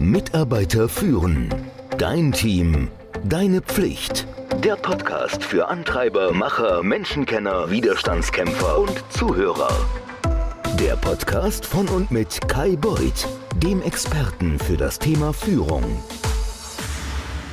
Mitarbeiter führen. Dein Team. Deine Pflicht. Der Podcast für Antreiber, Macher, Menschenkenner, Widerstandskämpfer und Zuhörer. Der Podcast von und mit Kai Beuth, dem Experten für das Thema Führung.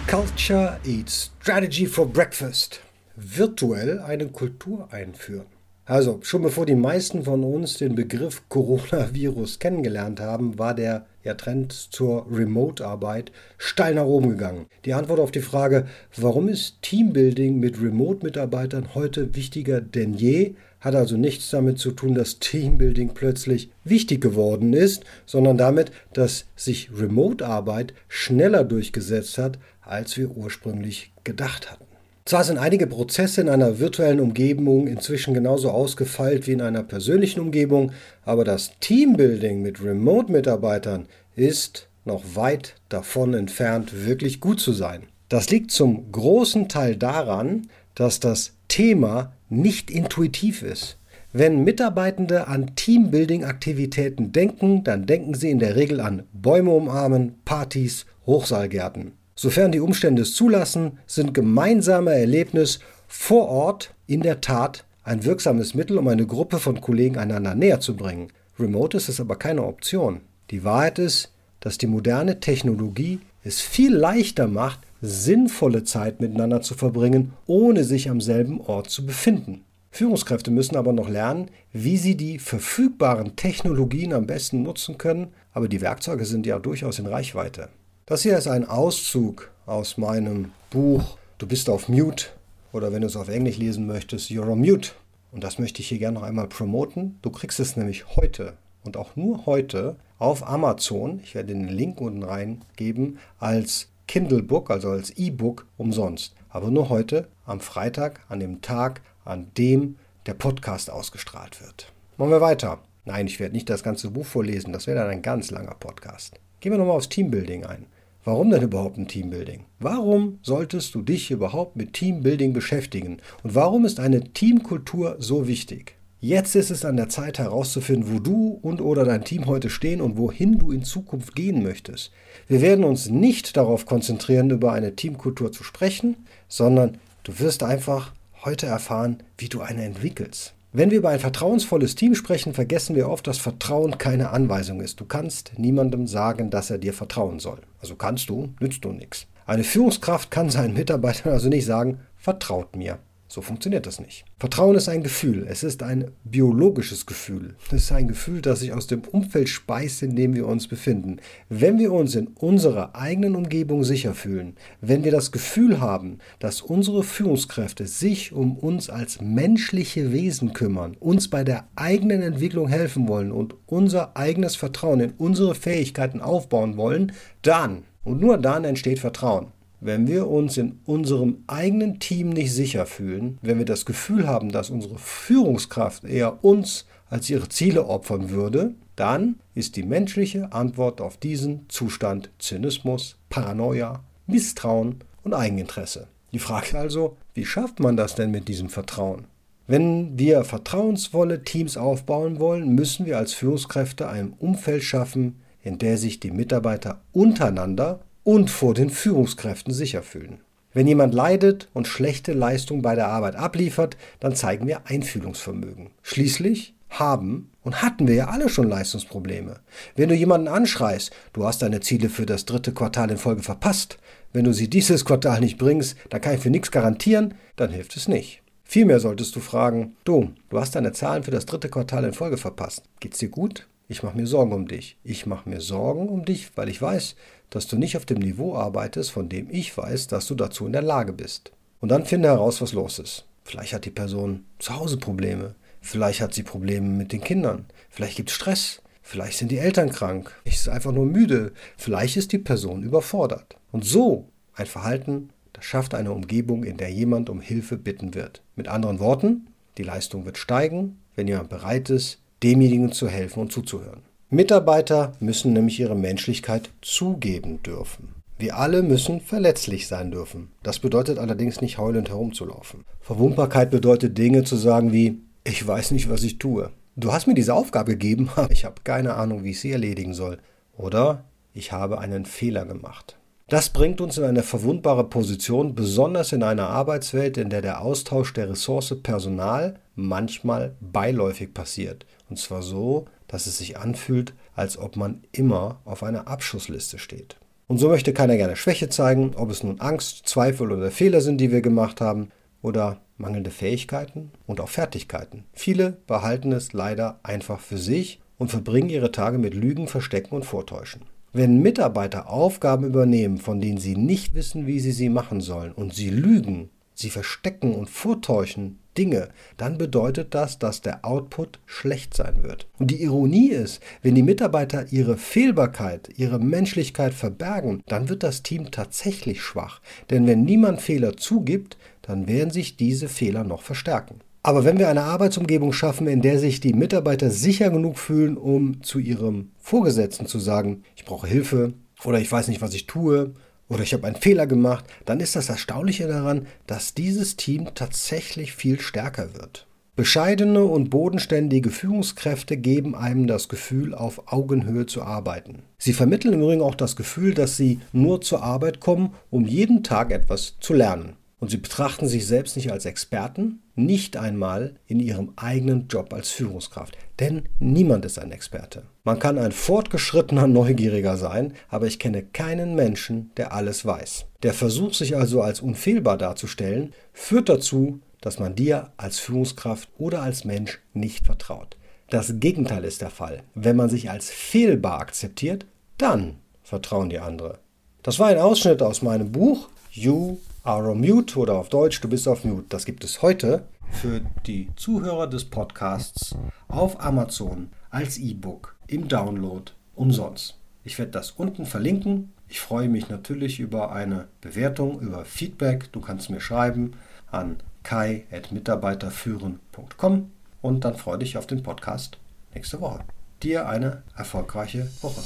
Culture Eats Strategy for Breakfast. Virtuell eine Kultur einführen. Also, schon bevor die meisten von uns den Begriff Coronavirus kennengelernt haben, war der ja, Trend zur Remote-Arbeit steil nach oben gegangen. Die Antwort auf die Frage, warum ist Teambuilding mit Remote-Mitarbeitern heute wichtiger denn je, hat also nichts damit zu tun, dass Teambuilding plötzlich wichtig geworden ist, sondern damit, dass sich Remote-Arbeit schneller durchgesetzt hat, als wir ursprünglich gedacht hatten. Zwar sind einige Prozesse in einer virtuellen Umgebung inzwischen genauso ausgefeilt wie in einer persönlichen Umgebung, aber das Teambuilding mit Remote-Mitarbeitern ist noch weit davon entfernt, wirklich gut zu sein. Das liegt zum großen Teil daran, dass das Thema nicht intuitiv ist. Wenn Mitarbeitende an Teambuilding-Aktivitäten denken, dann denken sie in der Regel an Bäume umarmen, Partys, Hochseilgärten. Sofern die Umstände es zulassen, sind gemeinsame Erlebnisse vor Ort in der Tat ein wirksames Mittel, um eine Gruppe von Kollegen einander näher zu bringen. Remote ist es aber keine Option. Die Wahrheit ist, dass die moderne Technologie es viel leichter macht, sinnvolle Zeit miteinander zu verbringen, ohne sich am selben Ort zu befinden. Führungskräfte müssen aber noch lernen, wie sie die verfügbaren Technologien am besten nutzen können, aber die Werkzeuge sind ja durchaus in Reichweite. Das hier ist ein Auszug aus meinem Buch Du bist auf Mute oder wenn du es auf Englisch lesen möchtest, You're on Mute. Und das möchte ich hier gerne noch einmal promoten. Du kriegst es nämlich heute und auch nur heute auf Amazon, ich werde den Link unten reingeben, als Kindle Book, also als E-Book umsonst. Aber nur heute, am Freitag, an dem Tag, an dem der Podcast ausgestrahlt wird. Machen wir weiter. Nein, ich werde nicht das ganze Buch vorlesen, das wäre dann ein ganz langer Podcast. Gehen wir nochmal aufs Teambuilding ein. Warum denn überhaupt ein Teambuilding? Warum solltest du dich überhaupt mit Teambuilding beschäftigen? Und warum ist eine Teamkultur so wichtig? Jetzt ist es an der Zeit herauszufinden, wo du und oder dein Team heute stehen und wohin du in Zukunft gehen möchtest. Wir werden uns nicht darauf konzentrieren, über eine Teamkultur zu sprechen, sondern du wirst einfach heute erfahren, wie du eine entwickelst. Wenn wir über ein vertrauensvolles Team sprechen, vergessen wir oft, dass Vertrauen keine Anweisung ist. Du kannst niemandem sagen, dass er dir vertrauen soll. Also kannst du, nützt du nichts. Eine Führungskraft kann seinen Mitarbeitern also nicht sagen, vertraut mir. So funktioniert das nicht. Vertrauen ist ein Gefühl. Es ist ein biologisches Gefühl. Es ist ein Gefühl, das sich aus dem Umfeld speist, in dem wir uns befinden. Wenn wir uns in unserer eigenen Umgebung sicher fühlen, wenn wir das Gefühl haben, dass unsere Führungskräfte sich um uns als menschliche Wesen kümmern, uns bei der eigenen Entwicklung helfen wollen und unser eigenes Vertrauen in unsere Fähigkeiten aufbauen wollen, dann und nur dann entsteht Vertrauen. Wenn wir uns in unserem eigenen Team nicht sicher fühlen, wenn wir das Gefühl haben, dass unsere Führungskraft eher uns als ihre Ziele opfern würde, dann ist die menschliche Antwort auf diesen Zustand Zynismus, Paranoia, Misstrauen und Eigeninteresse. Die Frage also, wie schafft man das denn mit diesem Vertrauen? Wenn wir vertrauensvolle Teams aufbauen wollen, müssen wir als Führungskräfte ein Umfeld schaffen, in der sich die Mitarbeiter untereinander und vor den Führungskräften sicher fühlen. Wenn jemand leidet und schlechte Leistung bei der Arbeit abliefert, dann zeigen wir Einfühlungsvermögen. Schließlich haben und hatten wir ja alle schon Leistungsprobleme. Wenn du jemanden anschreist, du hast deine Ziele für das dritte Quartal in Folge verpasst, wenn du sie dieses Quartal nicht bringst, dann kann ich für nichts garantieren, dann hilft es nicht. Vielmehr solltest du fragen, du, du hast deine Zahlen für das dritte Quartal in Folge verpasst. Geht's dir gut? Ich mache mir Sorgen um dich. Ich mache mir Sorgen um dich, weil ich weiß, dass du nicht auf dem Niveau arbeitest, von dem ich weiß, dass du dazu in der Lage bist. Und dann finde heraus, was los ist. Vielleicht hat die Person zu Hause Probleme. Vielleicht hat sie Probleme mit den Kindern. Vielleicht gibt es Stress. Vielleicht sind die Eltern krank. Ich ist einfach nur müde. Vielleicht ist die Person überfordert. Und so ein Verhalten, das schafft eine Umgebung, in der jemand um Hilfe bitten wird. Mit anderen Worten, die Leistung wird steigen, wenn jemand bereit ist, demjenigen zu helfen und zuzuhören. Mitarbeiter müssen nämlich ihre Menschlichkeit zugeben dürfen. Wir alle müssen verletzlich sein dürfen. Das bedeutet allerdings nicht heulend herumzulaufen. Verwundbarkeit bedeutet Dinge zu sagen wie, ich weiß nicht, was ich tue. Du hast mir diese Aufgabe gegeben, aber ich habe keine Ahnung, wie ich sie erledigen soll. Oder ich habe einen Fehler gemacht. Das bringt uns in eine verwundbare Position, besonders in einer Arbeitswelt, in der der Austausch der Ressource Personal manchmal beiläufig passiert. Und zwar so, dass es sich anfühlt, als ob man immer auf einer Abschussliste steht. Und so möchte keiner gerne Schwäche zeigen, ob es nun Angst, Zweifel oder Fehler sind, die wir gemacht haben, oder mangelnde Fähigkeiten und auch Fertigkeiten. Viele behalten es leider einfach für sich und verbringen ihre Tage mit Lügen, Verstecken und Vortäuschen. Wenn Mitarbeiter Aufgaben übernehmen, von denen sie nicht wissen, wie sie sie machen sollen, und sie lügen, sie verstecken und vortäuschen Dinge, dann bedeutet das, dass der Output schlecht sein wird. Und die Ironie ist, wenn die Mitarbeiter ihre Fehlbarkeit, ihre Menschlichkeit verbergen, dann wird das Team tatsächlich schwach. Denn wenn niemand Fehler zugibt, dann werden sich diese Fehler noch verstärken. Aber wenn wir eine Arbeitsumgebung schaffen, in der sich die Mitarbeiter sicher genug fühlen, um zu ihrem Vorgesetzten zu sagen, ich brauche Hilfe oder ich weiß nicht, was ich tue oder ich habe einen Fehler gemacht, dann ist das Erstaunliche daran, dass dieses Team tatsächlich viel stärker wird. Bescheidene und bodenständige Führungskräfte geben einem das Gefühl, auf Augenhöhe zu arbeiten. Sie vermitteln im Übrigen auch das Gefühl, dass sie nur zur Arbeit kommen, um jeden Tag etwas zu lernen. Und sie betrachten sich selbst nicht als Experten, nicht einmal in ihrem eigenen Job als Führungskraft. Denn niemand ist ein Experte. Man kann ein fortgeschrittener Neugieriger sein, aber ich kenne keinen Menschen, der alles weiß. Der Versuch, sich also als unfehlbar darzustellen, führt dazu, dass man dir als Führungskraft oder als Mensch nicht vertraut. Das Gegenteil ist der Fall. Wenn man sich als fehlbar akzeptiert, dann vertrauen die andere. Das war ein Ausschnitt aus meinem Buch You are on mute oder auf Deutsch, du bist auf mute. Das gibt es heute für die Zuhörer des Podcasts auf Amazon als E-Book im Download umsonst. Ich werde das unten verlinken. Ich freue mich natürlich über eine Bewertung, über Feedback. Du kannst mir schreiben an kai.mitarbeiterführen.com und dann freue dich auf den Podcast nächste Woche. Dir eine erfolgreiche Woche.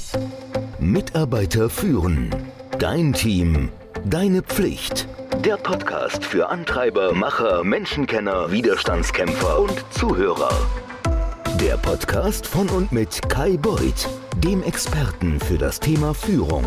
Mitarbeiter führen. Dein Team Deine Pflicht. Der Podcast für Antreiber, Macher, Menschenkenner, Widerstandskämpfer und Zuhörer. Der Podcast von und mit Kai Beuth, dem Experten für das Thema Führung.